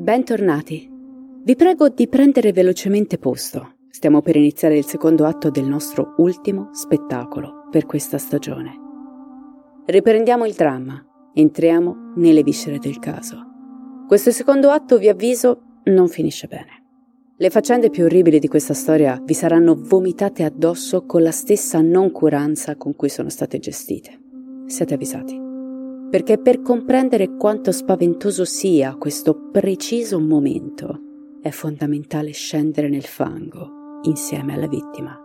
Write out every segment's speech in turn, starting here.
Bentornati. Vi prego di prendere velocemente posto. Stiamo per iniziare il secondo atto del nostro ultimo spettacolo per questa stagione. Riprendiamo il dramma, entriamo nelle viscere del caso. Questo secondo atto, vi avviso, non finisce bene. Le faccende più orribili di questa storia vi saranno vomitate addosso con la stessa noncuranza con cui sono state gestite. Siete avvisati perché per comprendere quanto spaventoso sia questo preciso momento è fondamentale scendere nel fango insieme alla vittima.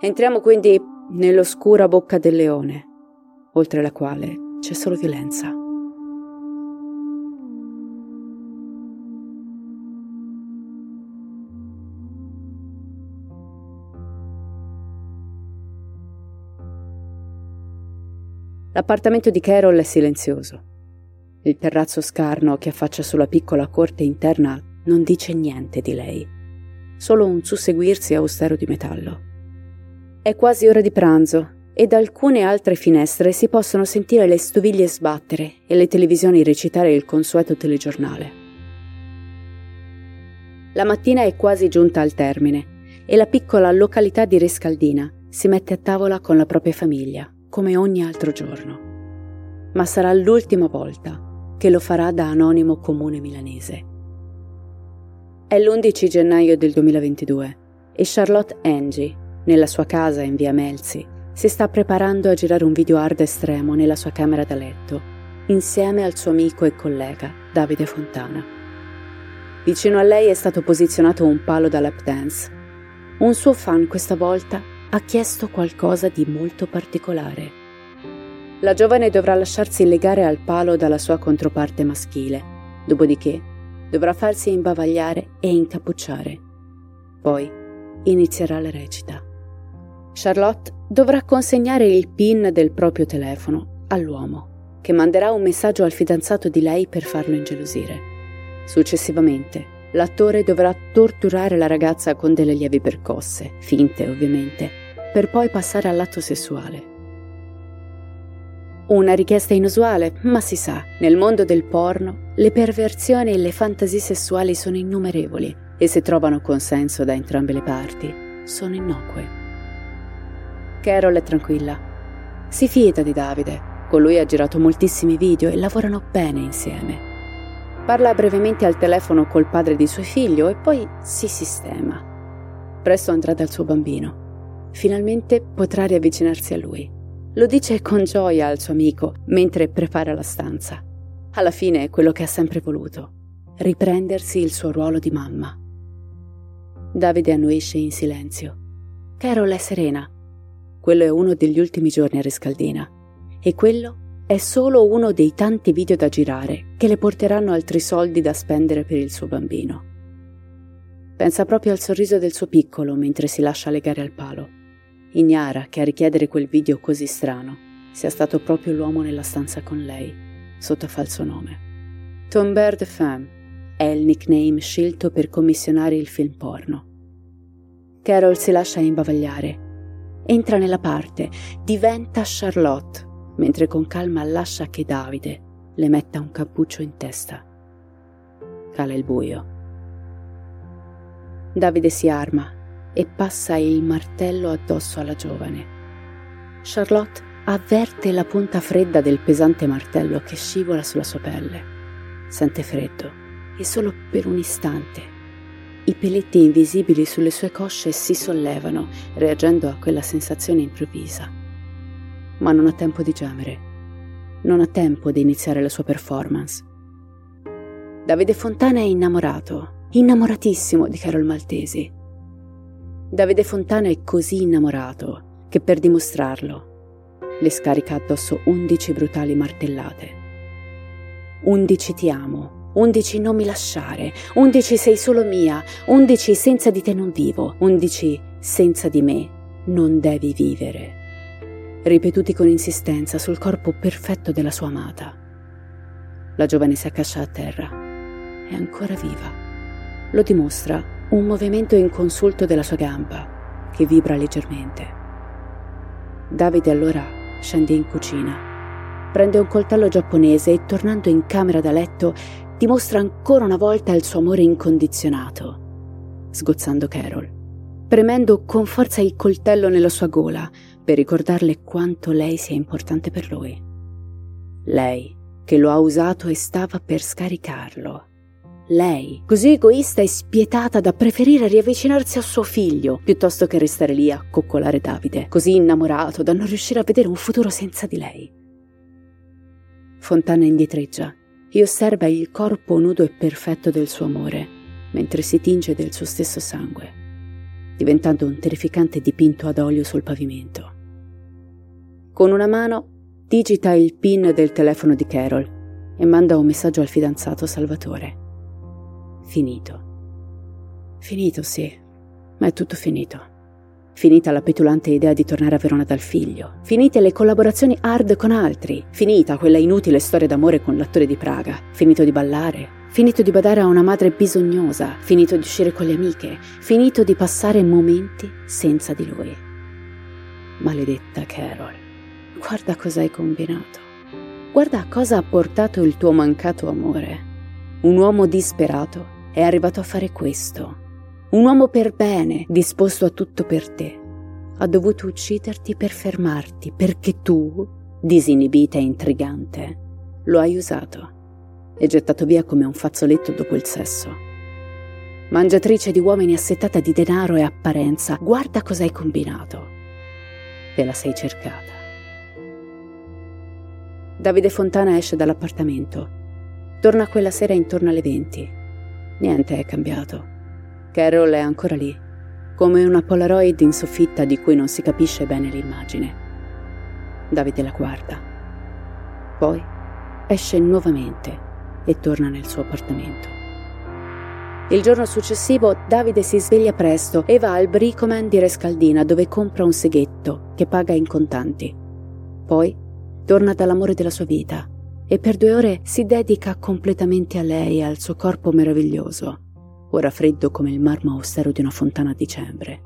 Entriamo quindi nell'oscura bocca del leone, oltre la quale c'è solo violenza. L'appartamento di Carol è silenzioso. Il terrazzo scarno che affaccia sulla piccola corte interna non dice niente di lei, solo un susseguirsi austero di metallo. È quasi ora di pranzo e da alcune altre finestre si possono sentire le stoviglie sbattere e le televisioni recitare il consueto telegiornale. La mattina è quasi giunta al termine e la piccola località di Rescaldina si mette a tavola con la propria famiglia come ogni altro giorno. Ma sarà l'ultima volta che lo farà da anonimo comune milanese. È l'11 gennaio del 2022 e Charlotte Angie, nella sua casa in via Melzi, si sta preparando a girare un video hard estremo nella sua camera da letto, insieme al suo amico e collega Davide Fontana. Vicino a lei è stato posizionato un palo da lap dance. Un suo fan questa volta ha chiesto qualcosa di molto particolare. La giovane dovrà lasciarsi legare al palo dalla sua controparte maschile, dopodiché dovrà farsi imbavagliare e incappucciare. Poi inizierà la recita. Charlotte dovrà consegnare il PIN del proprio telefono all'uomo, che manderà un messaggio al fidanzato di lei per farlo ingelosire. Successivamente, l'attore dovrà torturare la ragazza con delle lievi percosse, finte ovviamente, per poi passare all'atto sessuale. Una richiesta inusuale, ma si sa, nel mondo del porno le perversioni e le fantasie sessuali sono innumerevoli e se trovano consenso da entrambe le parti, sono innocue. Carol è tranquilla. Si fida di Davide, con lui ha girato moltissimi video e lavorano bene insieme. Parla brevemente al telefono col padre di suo figlio e poi si sistema. Presto andrà dal suo bambino. Finalmente potrà riavvicinarsi a lui. Lo dice con gioia al suo amico mentre prepara la stanza. Alla fine è quello che ha sempre voluto, riprendersi il suo ruolo di mamma. Davide annuisce in silenzio. Carol è serena. Quello è uno degli ultimi giorni a Rescaldina. E quello è solo uno dei tanti video da girare che le porteranno altri soldi da spendere per il suo bambino. Pensa proprio al sorriso del suo piccolo mentre si lascia legare al palo. Ignara che a richiedere quel video così strano sia stato proprio l'uomo nella stanza con lei, sotto falso nome. Tomber de Femme è il nickname scelto per commissionare il film porno. Carol si lascia imbavagliare entra nella parte, diventa Charlotte, mentre con calma lascia che Davide le metta un cappuccio in testa. Cala il buio. Davide si arma e passa il martello addosso alla giovane. Charlotte avverte la punta fredda del pesante martello che scivola sulla sua pelle. Sente freddo e solo per un istante i peletti invisibili sulle sue cosce si sollevano, reagendo a quella sensazione improvvisa. Ma non ha tempo di gemere. Non ha tempo di iniziare la sua performance. Davide Fontana è innamorato, innamoratissimo di Carol Maltesi. Davide Fontana è così innamorato che per dimostrarlo le scarica addosso undici brutali martellate. Undici ti amo, Undici non mi lasciare, undici sei solo mia, undici senza di te non vivo, undici senza di me non devi vivere. Ripetuti con insistenza sul corpo perfetto della sua amata. La giovane si accascia a terra. È ancora viva. Lo dimostra un movimento inconsulto della sua gamba, che vibra leggermente. Davide allora scende in cucina prende un coltello giapponese e tornando in camera da letto dimostra ancora una volta il suo amore incondizionato, sgozzando Carol, premendo con forza il coltello nella sua gola per ricordarle quanto lei sia importante per lui. Lei, che lo ha usato e stava per scaricarlo. Lei, così egoista e spietata da preferire riavvicinarsi a suo figlio piuttosto che restare lì a coccolare Davide, così innamorato da non riuscire a vedere un futuro senza di lei. Fontana indietreggia e osserva il corpo nudo e perfetto del suo amore, mentre si tinge del suo stesso sangue, diventando un terrificante dipinto ad olio sul pavimento. Con una mano digita il PIN del telefono di Carol e manda un messaggio al fidanzato Salvatore. Finito. Finito, sì, ma è tutto finito. Finita la petulante idea di tornare a Verona dal figlio. Finite le collaborazioni hard con altri. Finita quella inutile storia d'amore con l'attore di Praga. Finito di ballare. Finito di badare a una madre bisognosa. Finito di uscire con le amiche. Finito di passare momenti senza di lui. Maledetta Carol. Guarda cosa hai combinato. Guarda a cosa ha portato il tuo mancato amore. Un uomo disperato è arrivato a fare questo un uomo per bene, disposto a tutto per te, ha dovuto ucciderti per fermarti, perché tu, disinibita e intrigante, lo hai usato e gettato via come un fazzoletto dopo il sesso. Mangiatrice di uomini assetata di denaro e apparenza, guarda cosa hai combinato. Te la sei cercata. Davide Fontana esce dall'appartamento. Torna quella sera intorno alle 20. Niente è cambiato. Carol è ancora lì, come una Polaroid in soffitta di cui non si capisce bene l'immagine. Davide la guarda. Poi esce nuovamente e torna nel suo appartamento. Il giorno successivo Davide si sveglia presto e va al Bricoman di Rescaldina dove compra un seghetto che paga in contanti. Poi torna dall'amore della sua vita e per due ore si dedica completamente a lei e al suo corpo meraviglioso ora freddo come il marmo austero di una fontana a dicembre.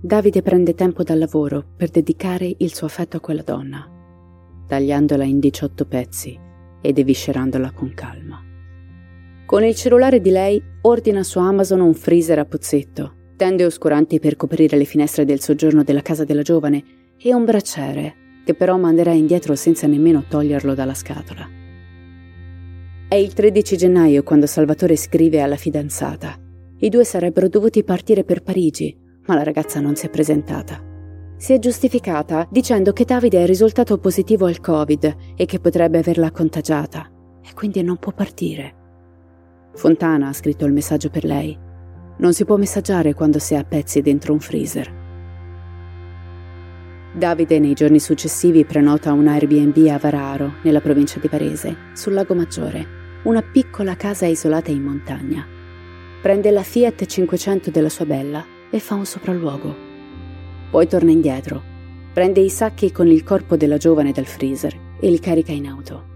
Davide prende tempo dal lavoro per dedicare il suo affetto a quella donna, tagliandola in 18 pezzi ed eviscerandola con calma. Con il cellulare di lei ordina su Amazon un freezer a pozzetto, tende oscuranti per coprire le finestre del soggiorno della casa della giovane e un braciere, che però manderà indietro senza nemmeno toglierlo dalla scatola. È il 13 gennaio quando Salvatore scrive alla fidanzata. I due sarebbero dovuti partire per Parigi, ma la ragazza non si è presentata. Si è giustificata dicendo che Davide è risultato positivo al Covid e che potrebbe averla contagiata, e quindi non può partire. Fontana ha scritto il messaggio per lei. Non si può messaggiare quando si è a pezzi dentro un freezer. Davide nei giorni successivi prenota un Airbnb a Vararo, nella provincia di Varese, sul lago Maggiore una piccola casa isolata in montagna. Prende la Fiat 500 della sua bella e fa un sopralluogo. Poi torna indietro, prende i sacchi con il corpo della giovane dal freezer e li carica in auto.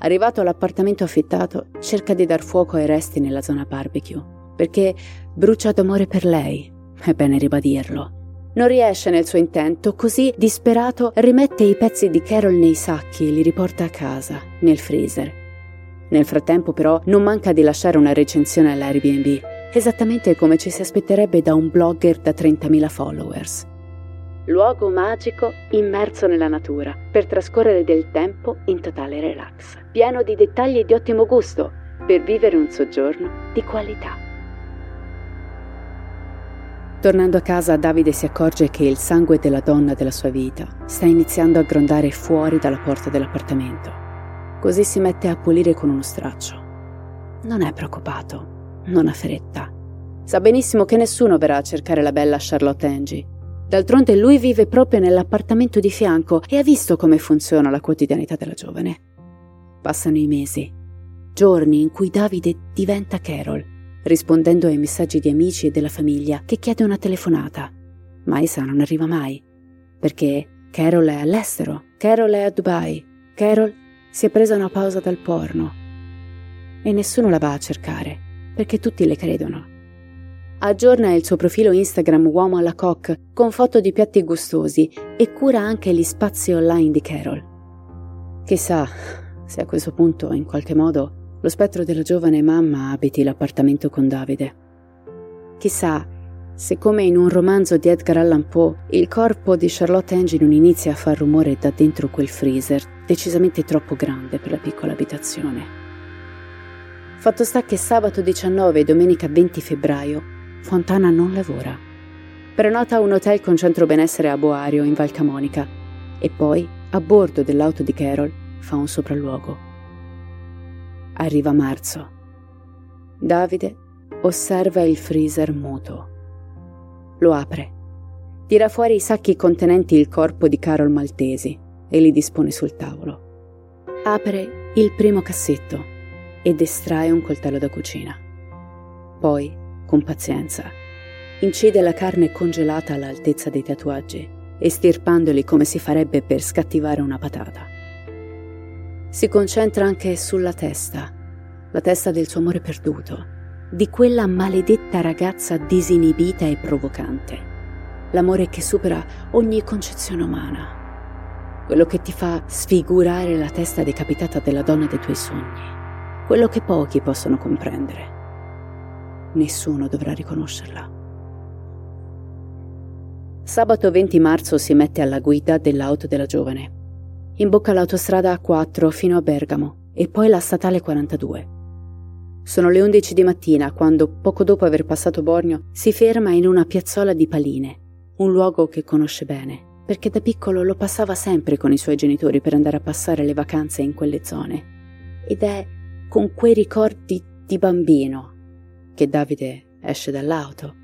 Arrivato all'appartamento affittato, cerca di dar fuoco ai resti nella zona barbecue, perché brucia d'amore per lei, è bene ribadirlo, Non riesce nel suo intento, così disperato rimette i pezzi di Carol nei sacchi e li riporta a casa, nel freezer. Nel frattempo però non manca di lasciare una recensione all'Airbnb, esattamente come ci si aspetterebbe da un blogger da 30.000 followers. Luogo magico immerso nella natura per trascorrere del tempo in totale relax, pieno di dettagli di ottimo gusto per vivere un soggiorno di qualità. Tornando a casa, Davide si accorge che il sangue della donna della sua vita sta iniziando a grondare fuori dalla porta dell'appartamento. Così si mette a pulire con uno straccio. Non è preoccupato, non ha fretta. Sa benissimo che nessuno verrà a cercare la bella Charlotte Angie. D'altronde lui vive proprio nell'appartamento di fianco e ha visto come funziona la quotidianità della giovane. Passano i mesi, giorni in cui Davide diventa Carol, rispondendo ai messaggi di amici e della famiglia che chiede una telefonata. Ma essa non arriva mai, perché Carol è all'estero, Carol è a Dubai, Carol si è presa una pausa dal porno. E nessuno la va a cercare, perché tutti le credono. Aggiorna il suo profilo Instagram uomo alla coque con foto di piatti gustosi e cura anche gli spazi online di Carol. Chissà se a questo punto, in qualche modo, lo spettro della giovane mamma abiti l'appartamento con Davide. Chissà se come in un romanzo di Edgar Allan Poe il corpo di Charlotte Angie non inizia a far rumore da dentro quel freezer decisamente troppo grande per la piccola abitazione. Fatto sta che sabato 19 e domenica 20 febbraio Fontana non lavora. Prenota un hotel con centro benessere a Boario in Val Camonica e poi, a bordo dell'auto di Carol, fa un sopralluogo. Arriva marzo. Davide osserva il freezer muto. Lo apre. Tira fuori i sacchi contenenti il corpo di Carol Maltesi e li dispone sul tavolo. Apre il primo cassetto ed estrae un coltello da cucina. Poi, con pazienza, incide la carne congelata all'altezza dei tatuaggi, estirpandoli come si farebbe per scattivare una patata. Si concentra anche sulla testa, la testa del suo amore perduto, di quella maledetta ragazza disinibita e provocante. L'amore che supera ogni concezione umana. Quello che ti fa sfigurare la testa decapitata della donna dei tuoi sogni. Quello che pochi possono comprendere. Nessuno dovrà riconoscerla. Sabato 20 marzo si mette alla guida dell'auto della giovane. Imbocca l'autostrada A4 fino a Bergamo e poi la statale 42 sono le 11 di mattina quando, poco dopo aver passato Borneo, si ferma in una piazzola di Paline, un luogo che conosce bene, perché da piccolo lo passava sempre con i suoi genitori per andare a passare le vacanze in quelle zone. Ed è con quei ricordi di bambino che Davide esce dall'auto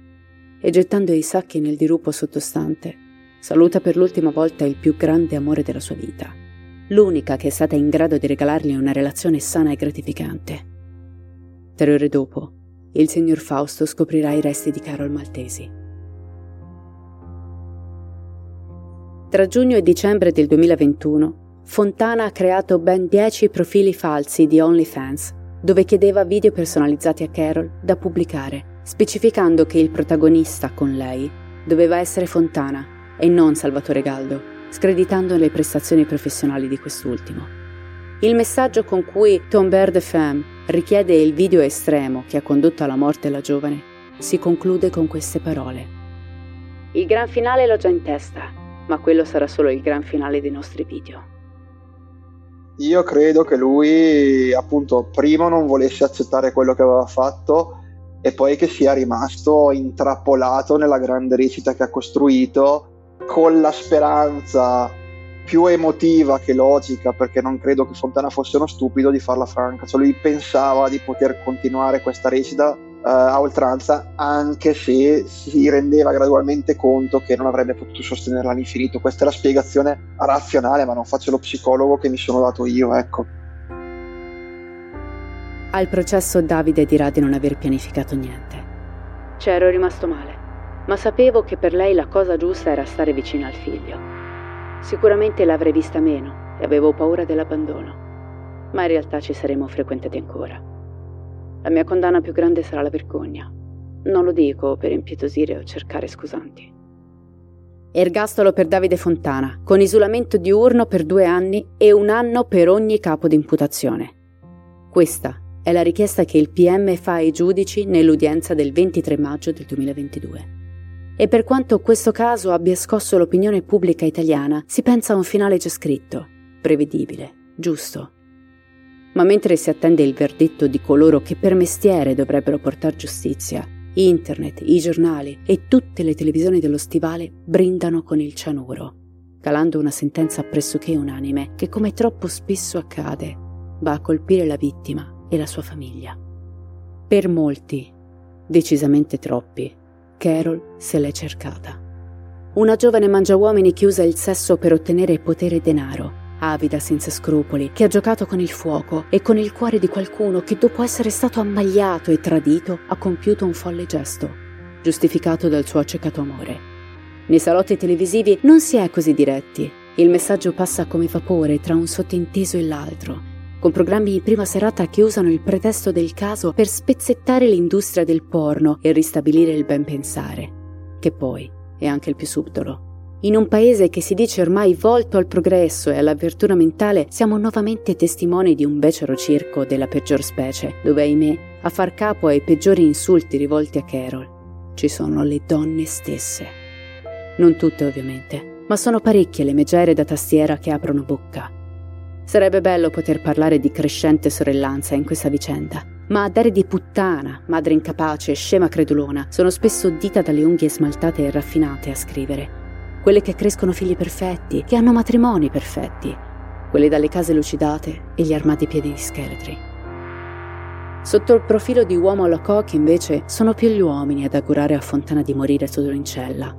e gettando i sacchi nel dirupo sottostante, saluta per l'ultima volta il più grande amore della sua vita, l'unica che è stata in grado di regalargli una relazione sana e gratificante. Tre ore dopo, il signor Fausto scoprirà i resti di Carol Maltesi. Tra giugno e dicembre del 2021, Fontana ha creato ben 10 profili falsi di OnlyFans, dove chiedeva video personalizzati a Carol da pubblicare, specificando che il protagonista con lei doveva essere Fontana e non Salvatore Galdo, screditando le prestazioni professionali di quest'ultimo. Il messaggio con cui Tomber de Femme richiede il video estremo che ha condotto alla morte la giovane, si conclude con queste parole. Il gran finale l'ho già in testa, ma quello sarà solo il gran finale dei nostri video. Io credo che lui, appunto, prima non volesse accettare quello che aveva fatto e poi che sia rimasto intrappolato nella grande recita che ha costruito con la speranza più emotiva che logica, perché non credo che Fontana fosse uno stupido di farla franca, cioè lui pensava di poter continuare questa recita uh, a oltranza, anche se si rendeva gradualmente conto che non avrebbe potuto sostenerla all'infinito. Questa è la spiegazione razionale, ma non faccio lo psicologo che mi sono dato io, ecco. Al processo Davide dirà di non aver pianificato niente. C'ero rimasto male, ma sapevo che per lei la cosa giusta era stare vicino al figlio. Sicuramente l'avrei vista meno e avevo paura dell'abbandono, ma in realtà ci saremmo frequentati ancora. La mia condanna più grande sarà la vergogna. Non lo dico per impietosire o cercare scusanti. Ergastolo per Davide Fontana, con isolamento diurno per due anni e un anno per ogni capo di imputazione. Questa è la richiesta che il PM fa ai giudici nell'udienza del 23 maggio del 2022. E per quanto questo caso abbia scosso l'opinione pubblica italiana, si pensa a un finale già scritto, prevedibile, giusto. Ma mentre si attende il verdetto di coloro che per mestiere dovrebbero portare giustizia, internet, i giornali e tutte le televisioni dello stivale brindano con il cianuro, calando una sentenza pressoché unanime che, come troppo spesso accade, va a colpire la vittima e la sua famiglia. Per molti, decisamente troppi, Carol se l'è cercata. Una giovane mangiauomini che usa il sesso per ottenere potere e denaro, avida senza scrupoli, che ha giocato con il fuoco e con il cuore di qualcuno che dopo essere stato ammagliato e tradito ha compiuto un folle gesto, giustificato dal suo accecato amore. Nei salotti televisivi non si è così diretti. Il messaggio passa come vapore tra un sottinteso e l'altro, con programmi in prima serata che usano il pretesto del caso per spezzettare l'industria del porno e ristabilire il ben pensare, che poi è anche il più subdolo. In un paese che si dice ormai volto al progresso e all'apertura mentale, siamo nuovamente testimoni di un becero circo della peggior specie, dove ahimè, a far capo ai peggiori insulti rivolti a Carol, ci sono le donne stesse. Non tutte ovviamente, ma sono parecchie le megere da tastiera che aprono bocca Sarebbe bello poter parlare di crescente sorellanza in questa vicenda, ma a dare di puttana, madre incapace e scema credulona, sono spesso dita dalle unghie smaltate e raffinate a scrivere. Quelle che crescono figli perfetti, che hanno matrimoni perfetti, quelle dalle case lucidate e gli armati piedi di scheletri. Sotto il profilo di uomo alla coque, invece, sono più gli uomini ad augurare a Fontana di morire solo in cella.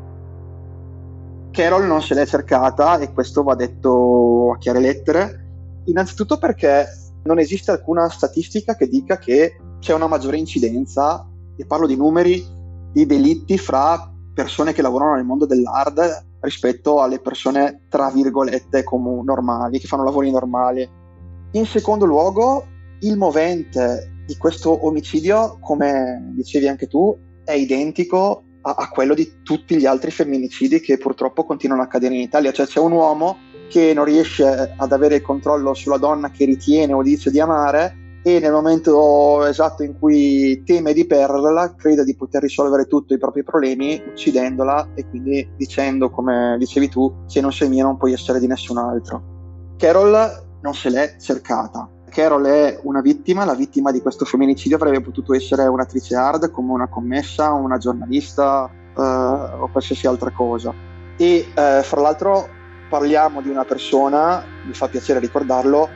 Carol non se l'è cercata e questo va detto a chiare lettere Innanzitutto perché non esiste alcuna statistica che dica che c'è una maggiore incidenza, e parlo di numeri, di delitti fra persone che lavorano nel mondo dell'hard rispetto alle persone, tra virgolette, comu- normali, che fanno lavori normali. In secondo luogo, il movente di questo omicidio, come dicevi anche tu, è identico a, a quello di tutti gli altri femminicidi che purtroppo continuano a accadere in Italia. Cioè c'è un uomo che non riesce ad avere il controllo sulla donna che ritiene o dice di amare e nel momento esatto in cui teme di perderla crede di poter risolvere tutti i propri problemi uccidendola e quindi dicendo come dicevi tu se non sei mia non puoi essere di nessun altro. Carol non se l'è cercata. Carol è una vittima, la vittima di questo femminicidio avrebbe potuto essere un'attrice hard come una commessa, una giornalista uh, o qualsiasi altra cosa. E uh, fra l'altro parliamo di una persona, mi fa piacere ricordarlo,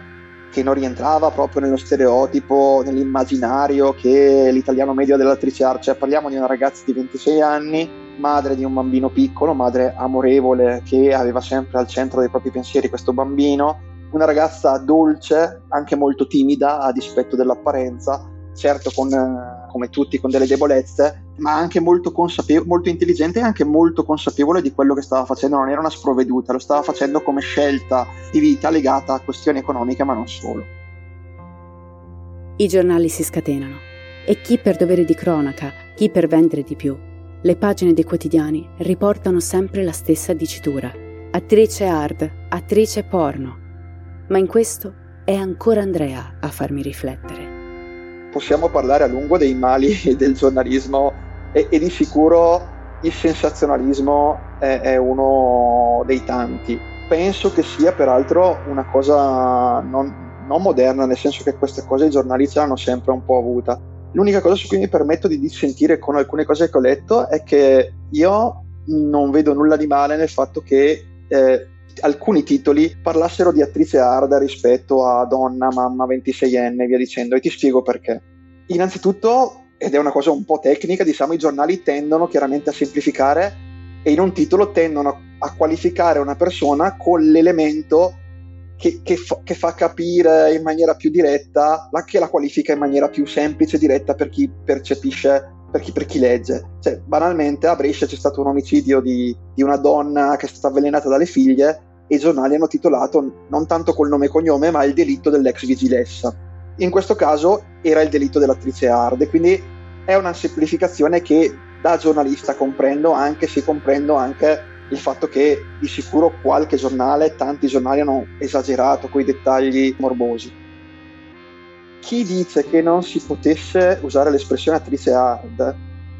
che non rientrava proprio nello stereotipo, nell'immaginario che l'italiano medio dell'attrice Arce. Parliamo di una ragazza di 26 anni, madre di un bambino piccolo, madre amorevole che aveva sempre al centro dei propri pensieri questo bambino, una ragazza dolce, anche molto timida a dispetto dell'apparenza, certo con, come tutti con delle debolezze, ma anche molto, consapevo- molto intelligente e anche molto consapevole di quello che stava facendo, non era una sprovveduta, lo stava facendo come scelta di vita legata a questioni economiche, ma non solo. I giornali si scatenano e chi per dovere di cronaca, chi per vendere di più. Le pagine dei quotidiani riportano sempre la stessa dicitura. Attrice hard, attrice porno. Ma in questo è ancora Andrea a farmi riflettere possiamo parlare a lungo dei mali del giornalismo e, e di sicuro il sensazionalismo è, è, uno dei tanti. Penso che sia peraltro una cosa non, non, moderna, nel senso che queste cose i giornalisti l'hanno sempre un po' avuta. L'unica cosa su cui mi permetto di dissentire con alcune cose che ho letto è che io non vedo nulla di male nel fatto che eh, alcuni titoli parlassero di attrice arda rispetto a donna, mamma, 26enne e via dicendo, e ti spiego perché. Innanzitutto, ed è una cosa un po' tecnica, diciamo, i giornali tendono chiaramente a semplificare e in un titolo tendono a qualificare una persona con l'elemento che, che, fa, che, fa, capire in maniera più diretta, la, che la qualifica in maniera più semplice e diretta per chi percepisce, per chi, per chi legge. Cioè, banalmente a Brescia c'è stato un omicidio di, di, una donna che è stata avvelenata dalle figlie e i giornali hanno titolato non tanto col nome e cognome, ma il delitto dell'ex vigilessa. In questo caso era il delitto dell'attrice Arde, quindi è una semplificazione che da giornalista comprendo, anche se comprendo anche il fatto che di sicuro qualche giornale, tanti giornali hanno esagerato quei dettagli morbosi. Chi dice che non si potesse usare l'espressione attrice hard,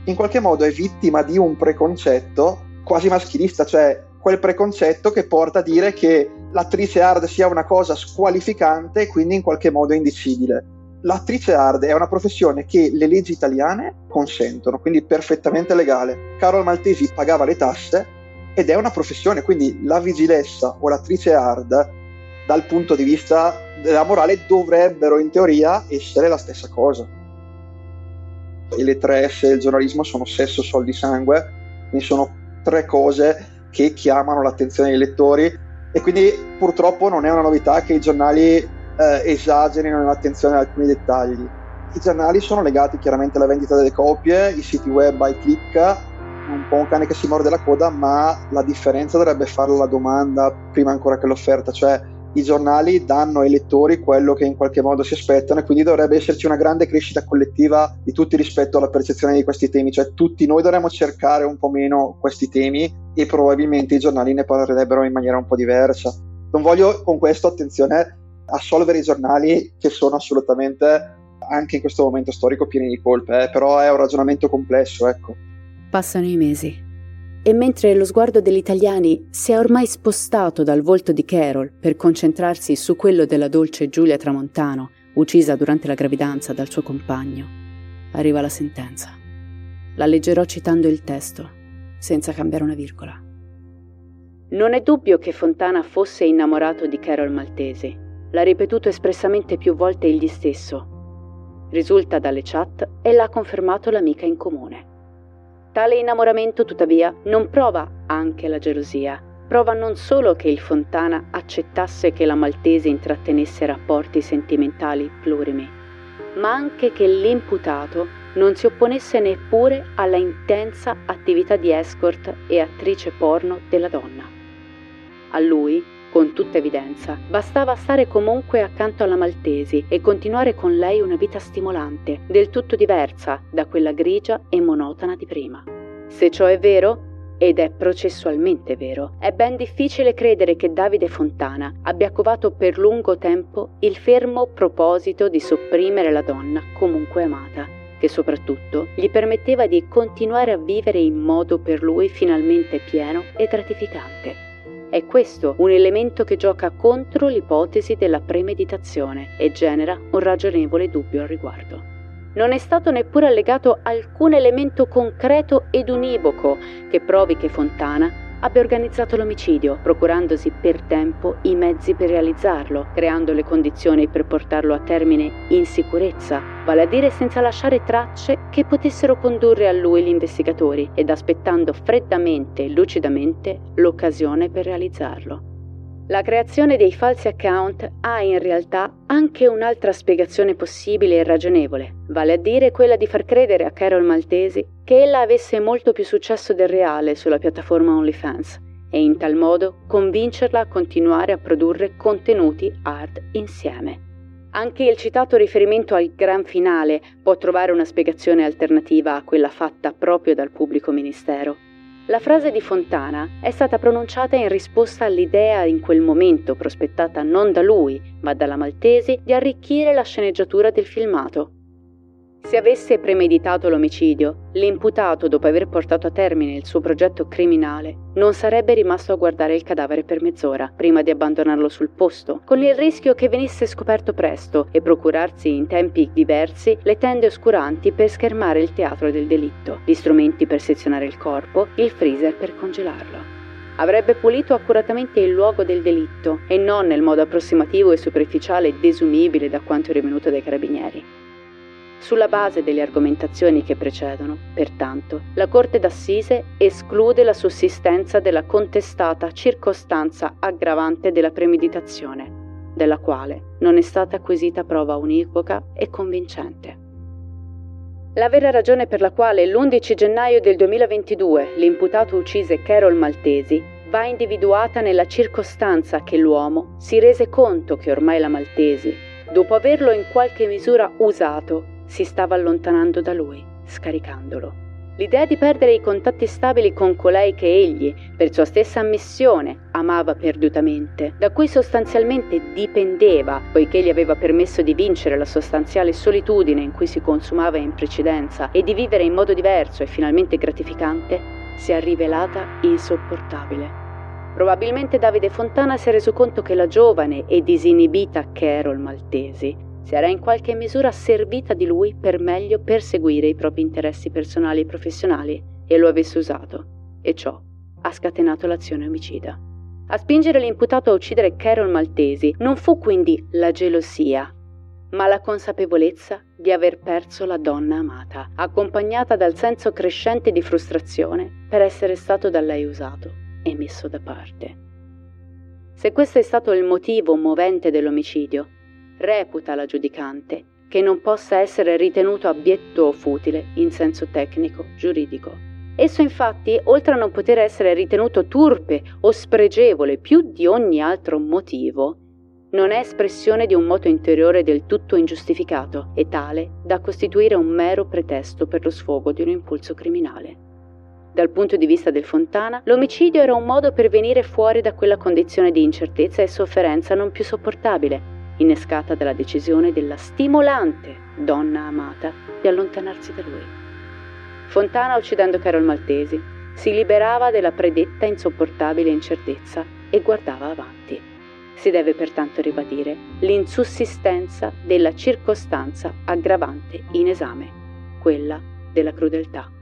in qualche modo è vittima di un preconcetto quasi maschilista, cioè quel preconcetto che porta a dire che l'attrice hard sia una cosa squalificante e quindi in qualche modo indicibile. L'attrice hard è una professione che le leggi italiane consentono, quindi perfettamente legale. Carol Maltesi pagava le tasse ed è una professione, quindi la vigilessa o l'attrice hard dal punto di vista della morale dovrebbero in teoria essere la stessa cosa. E le tre S del giornalismo sono sesso, soldi, sangue, quindi sono tre cose che chiamano l'attenzione dei lettori e quindi purtroppo non è una novità che i giornali eh, esagerino l'attenzione ad alcuni dettagli. I giornali sono legati chiaramente alla vendita delle copie, i siti web ai click, un po' un cane che si morde la coda, ma la differenza dovrebbe farla la domanda prima ancora che l'offerta, cioè i giornali danno ai lettori quello che in qualche modo si aspettano e quindi dovrebbe esserci una grande crescita collettiva di tutti rispetto alla percezione di questi temi, cioè tutti noi dovremmo cercare un po' meno questi temi e probabilmente i giornali ne parlerebbero in maniera un po' diversa. Non voglio con questo, attenzione, assolvere i giornali che sono assolutamente anche in questo momento storico pieni di colpe, eh, però è un ragionamento complesso, ecco. Passano i mesi e mentre lo sguardo degli italiani si è ormai spostato dal volto di Carol per concentrarsi su quello della dolce Giulia Tramontano, uccisa durante la gravidanza dal suo compagno, arriva la sentenza. La leggerò citando il testo, senza cambiare una virgola. Non è dubbio che Fontana fosse innamorato di Carol Maltesi. L'ha ripetuto espressamente più volte egli stesso. Risulta dalle chat e l'ha confermato l'amica in comune. Tale innamoramento, tuttavia, non prova anche la gelosia, prova non solo che il Fontana accettasse che la maltese intrattenesse rapporti sentimentali plurimi, ma anche che l'imputato non si opponesse neppure alla intensa attività di escort e attrice porno della donna. A lui, con tutta evidenza, bastava stare comunque accanto alla Maltesi e continuare con lei una vita stimolante, del tutto diversa da quella grigia e monotona di prima. Se ciò è vero, ed è processualmente vero, è ben difficile credere che Davide Fontana abbia covato per lungo tempo il fermo proposito di sopprimere la donna comunque amata, che soprattutto gli permetteva di continuare a vivere in modo per lui finalmente pieno e gratificante. È questo un elemento che gioca contro l'ipotesi della premeditazione e genera un ragionevole dubbio al riguardo. Non è stato neppure allegato alcun elemento concreto ed univoco che provi che Fontana abbia organizzato l'omicidio, procurandosi per tempo i mezzi per realizzarlo, creando le condizioni per portarlo a termine in sicurezza, vale a dire senza lasciare tracce che potessero condurre a lui gli investigatori ed aspettando freddamente e lucidamente l'occasione per realizzarlo. La creazione dei falsi account ha in realtà anche un'altra spiegazione possibile e ragionevole, vale a dire quella di far credere a Carol Maltesi che ella avesse molto più successo del reale sulla piattaforma OnlyFans e in tal modo convincerla a continuare a produrre contenuti hard insieme. Anche il citato riferimento al gran finale può trovare una spiegazione alternativa a quella fatta proprio dal pubblico ministero. La frase di Fontana è stata pronunciata in risposta all'idea in quel momento prospettata non da lui, ma dalla Maltesi, di arricchire la sceneggiatura del filmato. Se avesse premeditato l'omicidio, l'imputato, dopo aver portato a termine il suo progetto criminale, non sarebbe rimasto a guardare il cadavere per mezz'ora prima di abbandonarlo sul posto, con il rischio che venisse scoperto presto e procurarsi in tempi diversi le tende oscuranti per schermare il teatro del delitto, gli strumenti per sezionare il corpo, il freezer per congelarlo. Avrebbe pulito accuratamente il luogo del delitto e non nel modo approssimativo e superficiale desumibile da quanto rivenuto dai carabinieri. Sulla base delle argomentazioni che precedono, pertanto, la Corte d'Assise esclude la sussistenza della contestata circostanza aggravante della premeditazione, della quale non è stata acquisita prova univoca e convincente. La vera ragione per la quale l'11 gennaio del 2022 l'imputato uccise Carol Maltesi va individuata nella circostanza che l'uomo si rese conto che ormai la Maltesi, dopo averlo in qualche misura usato, si stava allontanando da lui, scaricandolo. L'idea di perdere i contatti stabili con colei che egli, per sua stessa ammissione, amava perdutamente, da cui sostanzialmente dipendeva, poiché gli aveva permesso di vincere la sostanziale solitudine in cui si consumava in precedenza e di vivere in modo diverso e finalmente gratificante, si è rivelata insopportabile. Probabilmente Davide Fontana si è reso conto che la giovane e disinibita Carol Maltesi si era in qualche misura servita di lui per meglio perseguire i propri interessi personali e professionali e lo avesse usato, e ciò ha scatenato l'azione omicida. A spingere l'imputato a uccidere Carol Maltesi non fu quindi la gelosia, ma la consapevolezza di aver perso la donna amata, accompagnata dal senso crescente di frustrazione per essere stato da lei usato e messo da parte. Se questo è stato il motivo movente dell'omicidio, reputa la giudicante che non possa essere ritenuto abietto o futile in senso tecnico giuridico. Esso infatti, oltre a non poter essere ritenuto turpe o spregevole più di ogni altro motivo, non è espressione di un moto interiore del tutto ingiustificato e tale da costituire un mero pretesto per lo sfogo di un impulso criminale. Dal punto di vista del Fontana, l'omicidio era un modo per venire fuori da quella condizione di incertezza e sofferenza non più sopportabile, innescata dalla decisione della stimolante donna amata di allontanarsi da lui. Fontana, uccidendo Carol Maltesi, si liberava della predetta insopportabile incertezza e guardava avanti. Si deve pertanto ribadire l'insussistenza della circostanza aggravante in esame, quella della crudeltà.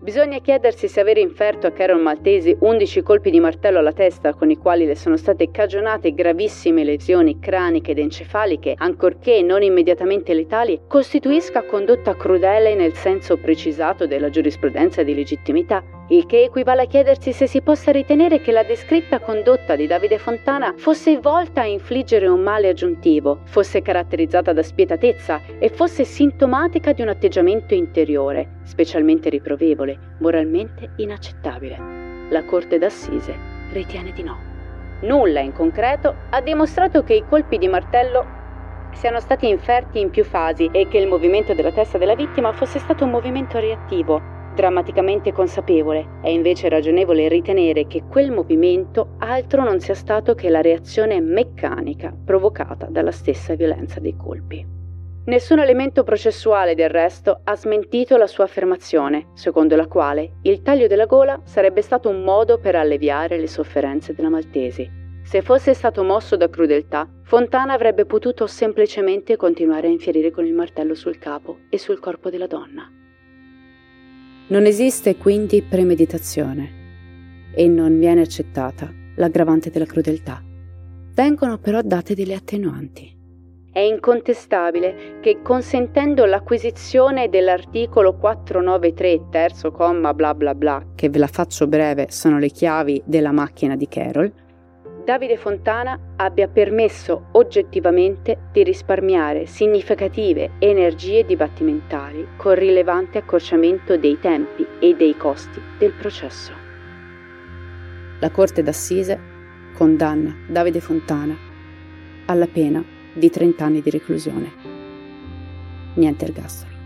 Bisogna chiedersi se aver inferto a Carol Maltesi 11 colpi di martello alla testa con i quali le sono state cagionate gravissime lesioni craniche ed encefaliche, ancorché non immediatamente letali, costituisca condotta crudele nel senso precisato della giurisprudenza di legittimità il che equivale a chiedersi se si possa ritenere che la descritta condotta di Davide Fontana fosse volta a infliggere un male aggiuntivo, fosse caratterizzata da spietatezza e fosse sintomatica di un atteggiamento interiore, specialmente riprovevole, moralmente inaccettabile. La Corte d'Assise ritiene di no. Nulla in concreto ha dimostrato che i colpi di martello siano stati inferti in più fasi e che il movimento della testa della vittima fosse stato un movimento reattivo, drammaticamente consapevole, è invece ragionevole ritenere che quel movimento altro non sia stato che la reazione meccanica provocata dalla stessa violenza dei colpi. Nessun elemento processuale del resto ha smentito la sua affermazione, secondo la quale il taglio della gola sarebbe stato un modo per alleviare le sofferenze della Maltesi. Se fosse stato mosso da crudeltà, Fontana avrebbe potuto semplicemente continuare a infierire con il martello sul capo e sul corpo della donna. Non esiste quindi premeditazione e non viene accettata l'aggravante della crudeltà. Vengono però date delle attenuanti. È incontestabile che consentendo l'acquisizione dell'articolo 493 terzo comma bla bla bla, che ve la faccio breve sono le chiavi della macchina di Carol, Davide Fontana abbia permesso oggettivamente di risparmiare significative energie dibattimentali con rilevante accorciamento dei tempi e dei costi del processo. La Corte d'Assise condanna Davide Fontana alla pena di 30 anni di reclusione. Niente ergastolo.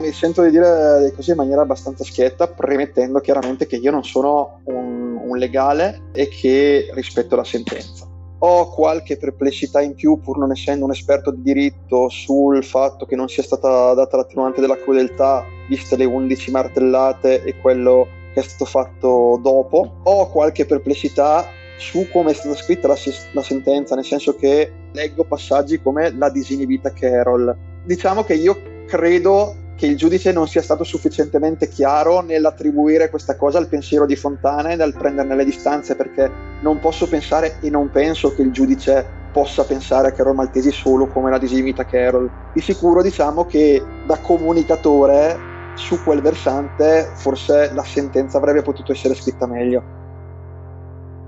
Mi sento di dire le cose in maniera abbastanza schietta, premettendo chiaramente che io non sono un, un legale e che rispetto la sentenza. Ho qualche perplessità in più, pur non essendo un esperto di diritto, sul fatto che non sia stata data l'attenuante della crudeltà, viste le 11 martellate e quello che è stato fatto dopo. Ho qualche perplessità su come è stata scritta la, la sentenza, nel senso che leggo passaggi come la disinibita Carol. Diciamo che io credo che il giudice non sia stato sufficientemente chiaro nell'attribuire questa cosa al pensiero di Fontana e nel prenderne le distanze perché non posso pensare e non penso che il giudice possa pensare a Carol Maltesi solo come la disimita Carol. Di sicuro diciamo che da comunicatore su quel versante forse la sentenza avrebbe potuto essere scritta meglio.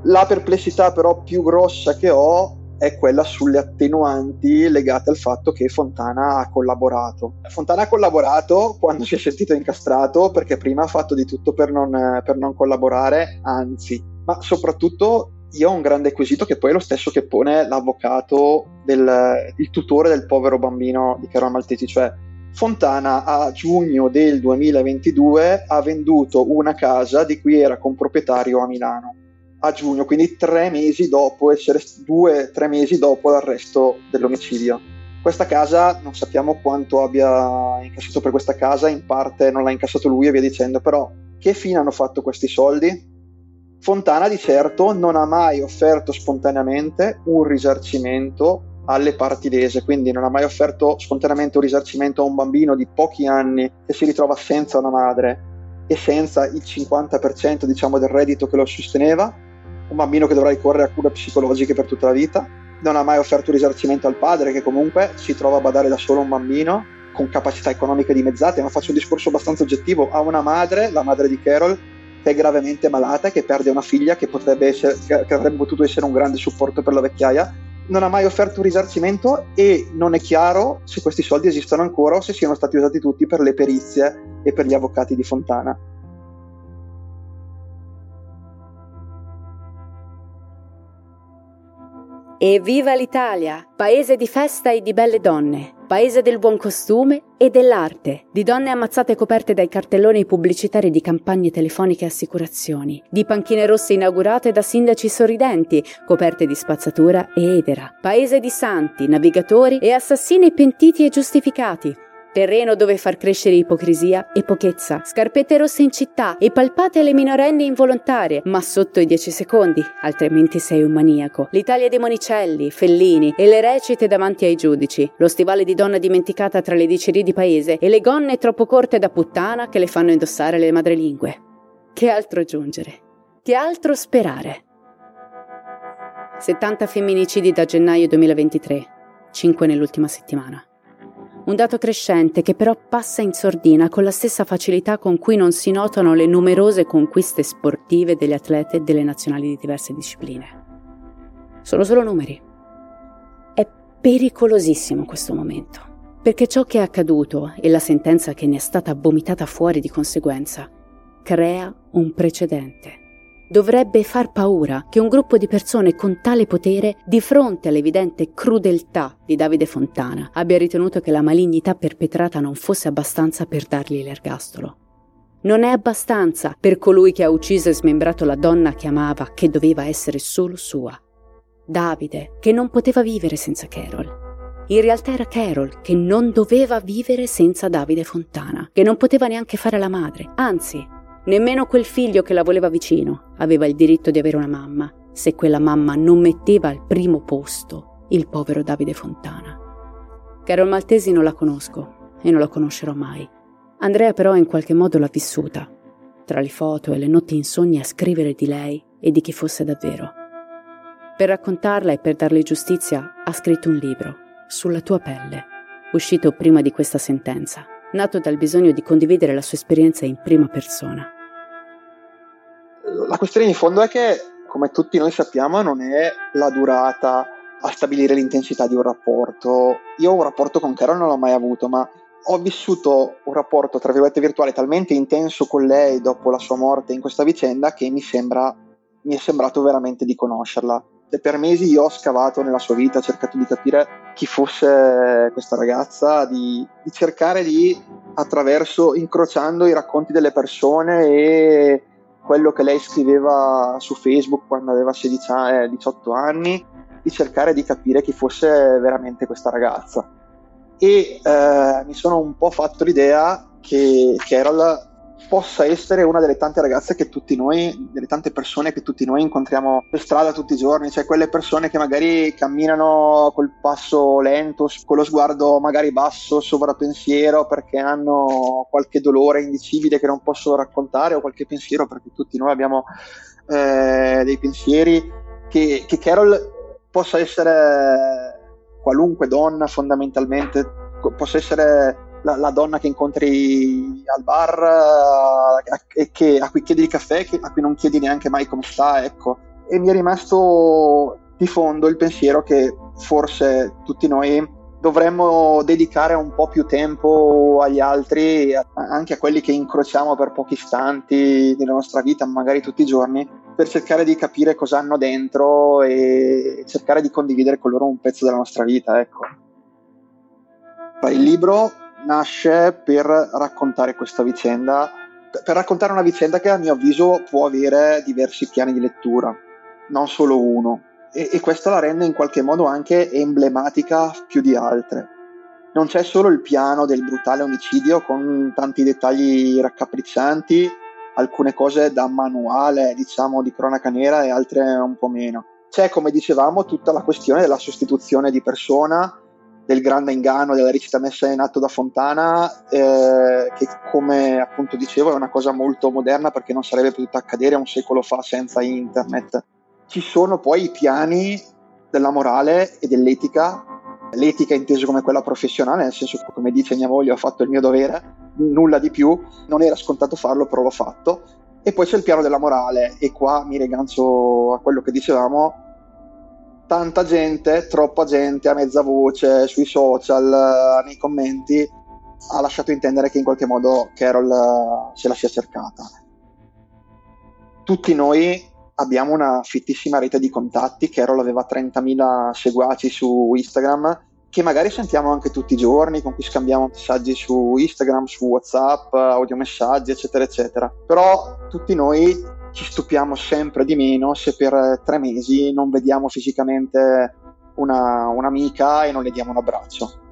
La perplessità però più grossa che ho è quella sulle attenuanti legate al fatto che Fontana ha collaborato. Fontana ha collaborato quando si è sentito incastrato perché prima ha fatto di tutto per non, per non collaborare, anzi, ma soprattutto io ho un grande quesito che poi è lo stesso che pone l'avvocato del il tutore del povero bambino di Carol Maltesi, cioè Fontana a giugno del 2022 ha venduto una casa di cui era comproprietario a Milano a giugno, quindi tre mesi dopo essere due tre mesi dopo l'arresto dell'omicidio. Questa casa non sappiamo quanto abbia incassato per questa casa, in parte non l'ha incassato lui e via dicendo, però che fine hanno fatto questi soldi? Fontana di certo non ha mai offerto spontaneamente un risarcimento alle parti lese, quindi non ha mai offerto spontaneamente un risarcimento a un bambino di pochi anni che si ritrova senza una madre e senza il 50% diciamo, del reddito che lo sosteneva, un bambino che dovrà ricorrere a cure psicologiche per tutta la vita, non ha mai offerto risarcimento al padre che comunque si trova a badare da solo un bambino con capacità economiche dimezzate, ma faccio un discorso abbastanza oggettivo, ha una madre, la madre di Carol, che è gravemente malata e che perde una figlia che, essere, che avrebbe potuto essere un grande supporto per la vecchiaia, non ha mai offerto un risarcimento e non è chiaro se questi soldi esistono ancora o se siano stati usati tutti per le perizie e per gli avvocati di Fontana. Evviva l'Italia! Paese di festa e di belle donne, paese del buon costume e dell'arte, di donne ammazzate coperte dai cartelloni pubblicitari di campagne telefoniche e assicurazioni, di panchine rosse inaugurate da sindaci sorridenti, coperte di spazzatura e edera, paese di santi, navigatori e assassini pentiti e giustificati, Terreno dove far crescere ipocrisia e pochezza, scarpette rosse in città e palpate alle minorenni involontarie, ma sotto i 10 secondi, altrimenti sei un maniaco. L'Italia dei Monicelli, Fellini e le recite davanti ai giudici, lo stivale di donna dimenticata tra le dicerie di paese e le gonne troppo corte da puttana che le fanno indossare le madrelingue. Che altro aggiungere? Che altro sperare? 70 femminicidi da gennaio 2023, 5 nell'ultima settimana un dato crescente che però passa in sordina con la stessa facilità con cui non si notano le numerose conquiste sportive degli atleti delle nazionali di diverse discipline. Sono solo numeri. È pericolosissimo questo momento, perché ciò che è accaduto e la sentenza che ne è stata vomitata fuori di conseguenza crea un precedente dovrebbe far paura che un gruppo di persone con tale potere, di fronte all'evidente crudeltà di Davide Fontana, abbia ritenuto che la malignità perpetrata non fosse abbastanza per dargli l'ergastolo. Non è abbastanza per colui che ha ucciso e smembrato la donna che amava, che doveva essere solo sua. Davide, che non poteva vivere senza Carol. In realtà era Carol che non doveva vivere senza Davide Fontana, che non poteva neanche fare la madre, anzi Nemmeno quel figlio che la voleva vicino aveva il diritto di avere una mamma, se quella mamma non metteva al primo posto il povero Davide Fontana. Carol Maltesi non la conosco e non la conoscerò mai. Andrea però in qualche modo l'ha vissuta, tra le foto e le notti insonni a scrivere di lei e di chi fosse davvero. Per raccontarla e per darle giustizia ha scritto un libro, Sulla tua pelle, uscito prima di questa sentenza nato dal bisogno di condividere la sua esperienza in prima persona. La questione di fondo è che, come tutti noi sappiamo, non è la durata a stabilire l'intensità di un rapporto. Io un rapporto con Carol non l'ho mai avuto, ma ho vissuto un rapporto, tra virgolette, virtuale talmente intenso con lei dopo la sua morte in questa vicenda che mi, sembra, mi è sembrato veramente di conoscerla per mesi io ho scavato nella sua vita, ho cercato di capire chi fosse questa ragazza, di, di cercare di, attraverso, incrociando i racconti delle persone e quello che lei scriveva su Facebook quando aveva 16 eh, 18 anni, di cercare di capire chi fosse veramente questa ragazza. E eh, mi sono un po' fatto l'idea che Carol possa essere una delle tante ragazze che tutti noi, delle tante persone che tutti noi incontriamo per strada tutti i giorni, cioè quelle persone che magari camminano col passo lento, con lo sguardo magari basso, sovrappensiero perché hanno qualche dolore indicibile che non possono raccontare o qualche pensiero perché tutti noi abbiamo eh, dei pensieri che, che Carol possa essere qualunque donna fondamentalmente, possa essere la, la, donna che incontri al bar uh, e che, a cui chiedi il caffè, che, a cui non chiedi neanche mai come sta, ecco. E mi è rimasto di fondo il pensiero che forse tutti noi dovremmo dedicare un po' più tempo agli altri, anche a quelli che incrociamo per pochi istanti nella nostra vita, magari tutti i giorni, per cercare di capire cosa hanno dentro e cercare di condividere con loro un pezzo della nostra vita, ecco. Il libro nasce per raccontare questa vicenda, per raccontare una vicenda che a mio avviso può avere diversi piani di lettura, non solo uno, e, e questa la rende in qualche modo anche emblematica più di altre. Non c'è solo il piano del brutale omicidio con tanti dettagli raccapriccianti, alcune cose da manuale, diciamo, di cronaca nera e altre un po' meno. C'è, come dicevamo, tutta la questione della sostituzione di persona, del grande inganno, della recita messa in atto da Fontana, eh, che come appunto dicevo è una cosa molto moderna perché non sarebbe potuta accadere un secolo fa senza internet. Ci sono poi i piani della morale e dell'etica, l'etica intesa come quella professionale, nel senso che come dice mia moglie ho fatto il mio dovere, nulla di più, non era scontato farlo, però l'ho fatto. E poi c'è il piano della morale, e qua mi rigancio a quello che dicevamo, tanta gente, troppa gente a mezza voce sui social, nei commenti, ha lasciato intendere che in qualche modo Carol se la sia cercata. Tutti noi abbiamo una fittissima rete di contatti, Carol aveva 30.000 seguaci su Instagram che magari sentiamo anche tutti i giorni, con cui scambiamo messaggi su Instagram, su WhatsApp, audiomessaggi, eccetera, eccetera. Però tutti noi ci stupiamo sempre di meno se per tre mesi non vediamo fisicamente una, un'amica e non le diamo un abbraccio.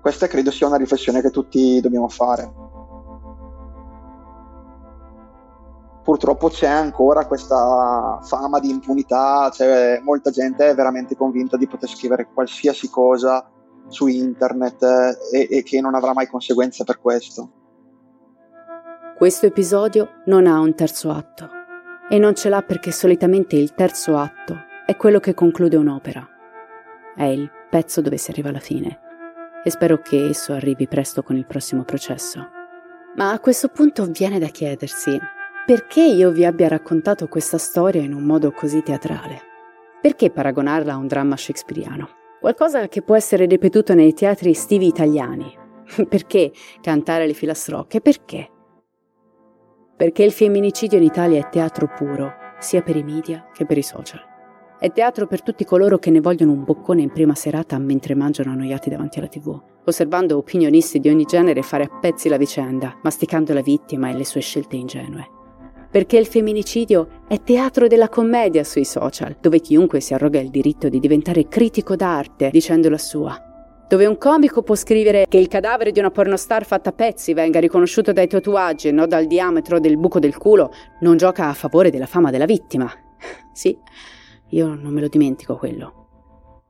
Questa credo sia una riflessione che tutti dobbiamo fare. Purtroppo c'è ancora questa fama di impunità, cioè molta gente è veramente convinta di poter scrivere qualsiasi cosa su internet eh, e, e che non avrà mai conseguenze per questo. Questo episodio non ha un terzo atto e non ce l'ha perché solitamente il terzo atto è quello che conclude un'opera. È il pezzo dove si arriva alla fine e spero che esso arrivi presto con il prossimo processo. Ma a questo punto viene da chiedersi perché io vi abbia raccontato questa storia in un modo così teatrale? Perché paragonarla a un dramma shakespeariano? Qualcosa che può essere ripetuto nei teatri estivi italiani. Perché cantare le filastrocche? Perché? Perché il femminicidio in Italia è teatro puro, sia per i media che per i social. È teatro per tutti coloro che ne vogliono un boccone in prima serata mentre mangiano annoiati davanti alla tv, osservando opinionisti di ogni genere fare a pezzi la vicenda, masticando la vittima e le sue scelte ingenue perché il femminicidio è teatro della commedia sui social, dove chiunque si arroga il diritto di diventare critico d'arte dicendo la sua. Dove un comico può scrivere che il cadavere di una pornostar fatta a pezzi venga riconosciuto dai tatuaggi e non dal diametro del buco del culo, non gioca a favore della fama della vittima. Sì, io non me lo dimentico quello.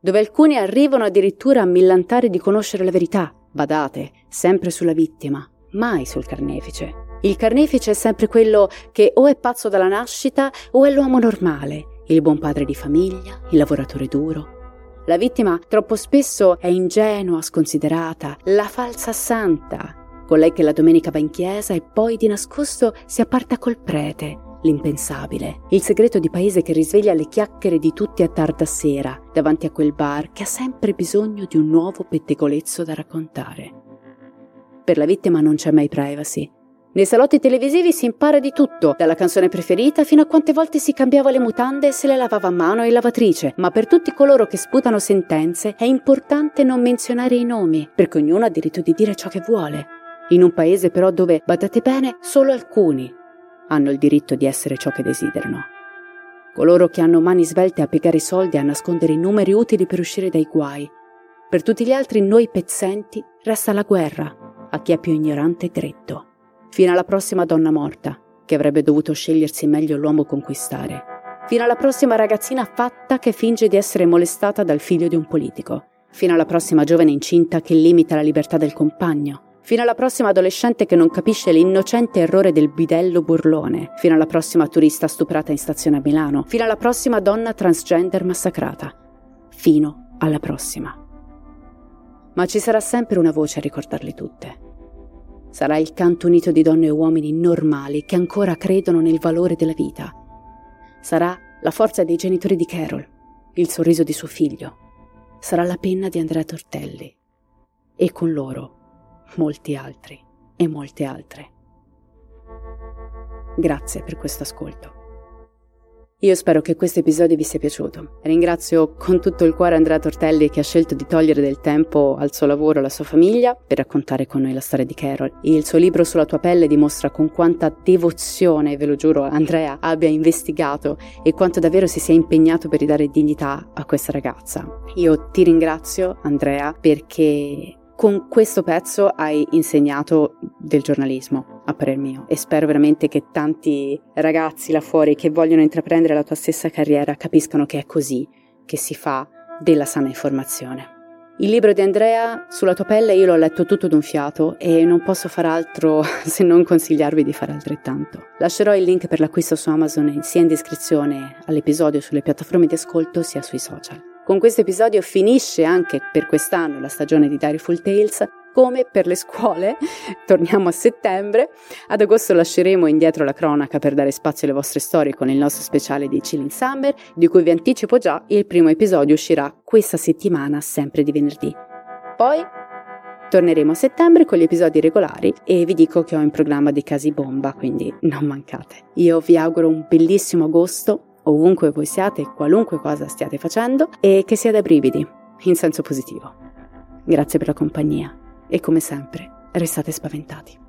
Dove alcuni arrivano addirittura a millantare di conoscere la verità, badate, sempre sulla vittima, mai sul carnefice. Il carnefice è sempre quello che o è pazzo dalla nascita o è l'uomo normale, il buon padre di famiglia, il lavoratore duro. La vittima troppo spesso è ingenua, sconsiderata, la falsa santa, colei che la domenica va in chiesa e poi di nascosto si apparta col prete, l'impensabile, il segreto di paese che risveglia le chiacchiere di tutti a tarda sera davanti a quel bar che ha sempre bisogno di un nuovo pettegolezzo da raccontare. Per la vittima non c'è mai privacy, nei salotti televisivi si impara di tutto, dalla canzone preferita fino a quante volte si cambiava le mutande e se le lavava a mano in lavatrice, ma per tutti coloro che sputano sentenze è importante non menzionare i nomi, perché ognuno ha diritto di dire ciò che vuole. In un paese però dove, badate bene, solo alcuni hanno il diritto di essere ciò che desiderano. Coloro che hanno mani svelte a piegare i soldi e a nascondere i numeri utili per uscire dai guai. Per tutti gli altri noi pezzenti resta la guerra, a chi è più ignorante e gretto fino alla prossima donna morta, che avrebbe dovuto scegliersi meglio l'uomo conquistare, fino alla prossima ragazzina fatta che finge di essere molestata dal figlio di un politico, fino alla prossima giovane incinta che limita la libertà del compagno, fino alla prossima adolescente che non capisce l'innocente errore del bidello burlone, fino alla prossima turista stuprata in stazione a Milano, fino alla prossima donna transgender massacrata, fino alla prossima. Ma ci sarà sempre una voce a ricordarle tutte. Sarà il canto unito di donne e uomini normali che ancora credono nel valore della vita. Sarà la forza dei genitori di Carol, il sorriso di suo figlio. Sarà la penna di Andrea Tortelli. E con loro molti altri e molte altre. Grazie per questo ascolto. Io spero che questo episodio vi sia piaciuto. Ringrazio con tutto il cuore Andrea Tortelli che ha scelto di togliere del tempo al suo lavoro e alla sua famiglia per raccontare con noi la storia di Carol. Il suo libro sulla tua pelle dimostra con quanta devozione, ve lo giuro, Andrea abbia investigato e quanto davvero si sia impegnato per ridare dignità a questa ragazza. Io ti ringrazio, Andrea, perché con questo pezzo hai insegnato del giornalismo, a parer mio, e spero veramente che tanti ragazzi là fuori che vogliono intraprendere la tua stessa carriera capiscano che è così che si fa della sana informazione. Il libro di Andrea sulla tua pelle io l'ho letto tutto d'un fiato e non posso far altro se non consigliarvi di fare altrettanto. Lascerò il link per l'acquisto su Amazon sia in descrizione all'episodio sulle piattaforme di ascolto sia sui social. Con questo episodio finisce anche per quest'anno la stagione di Direful Tales. Come per le scuole, torniamo a settembre. Ad agosto lasceremo indietro la cronaca per dare spazio alle vostre storie con il nostro speciale di Chilling Summer, di cui vi anticipo già il primo episodio uscirà questa settimana, sempre di venerdì. Poi torneremo a settembre con gli episodi regolari e vi dico che ho in programma dei casi bomba, quindi non mancate. Io vi auguro un bellissimo agosto ovunque voi siate qualunque cosa stiate facendo e che sia da brividi, in senso positivo. Grazie per la compagnia e come sempre restate spaventati.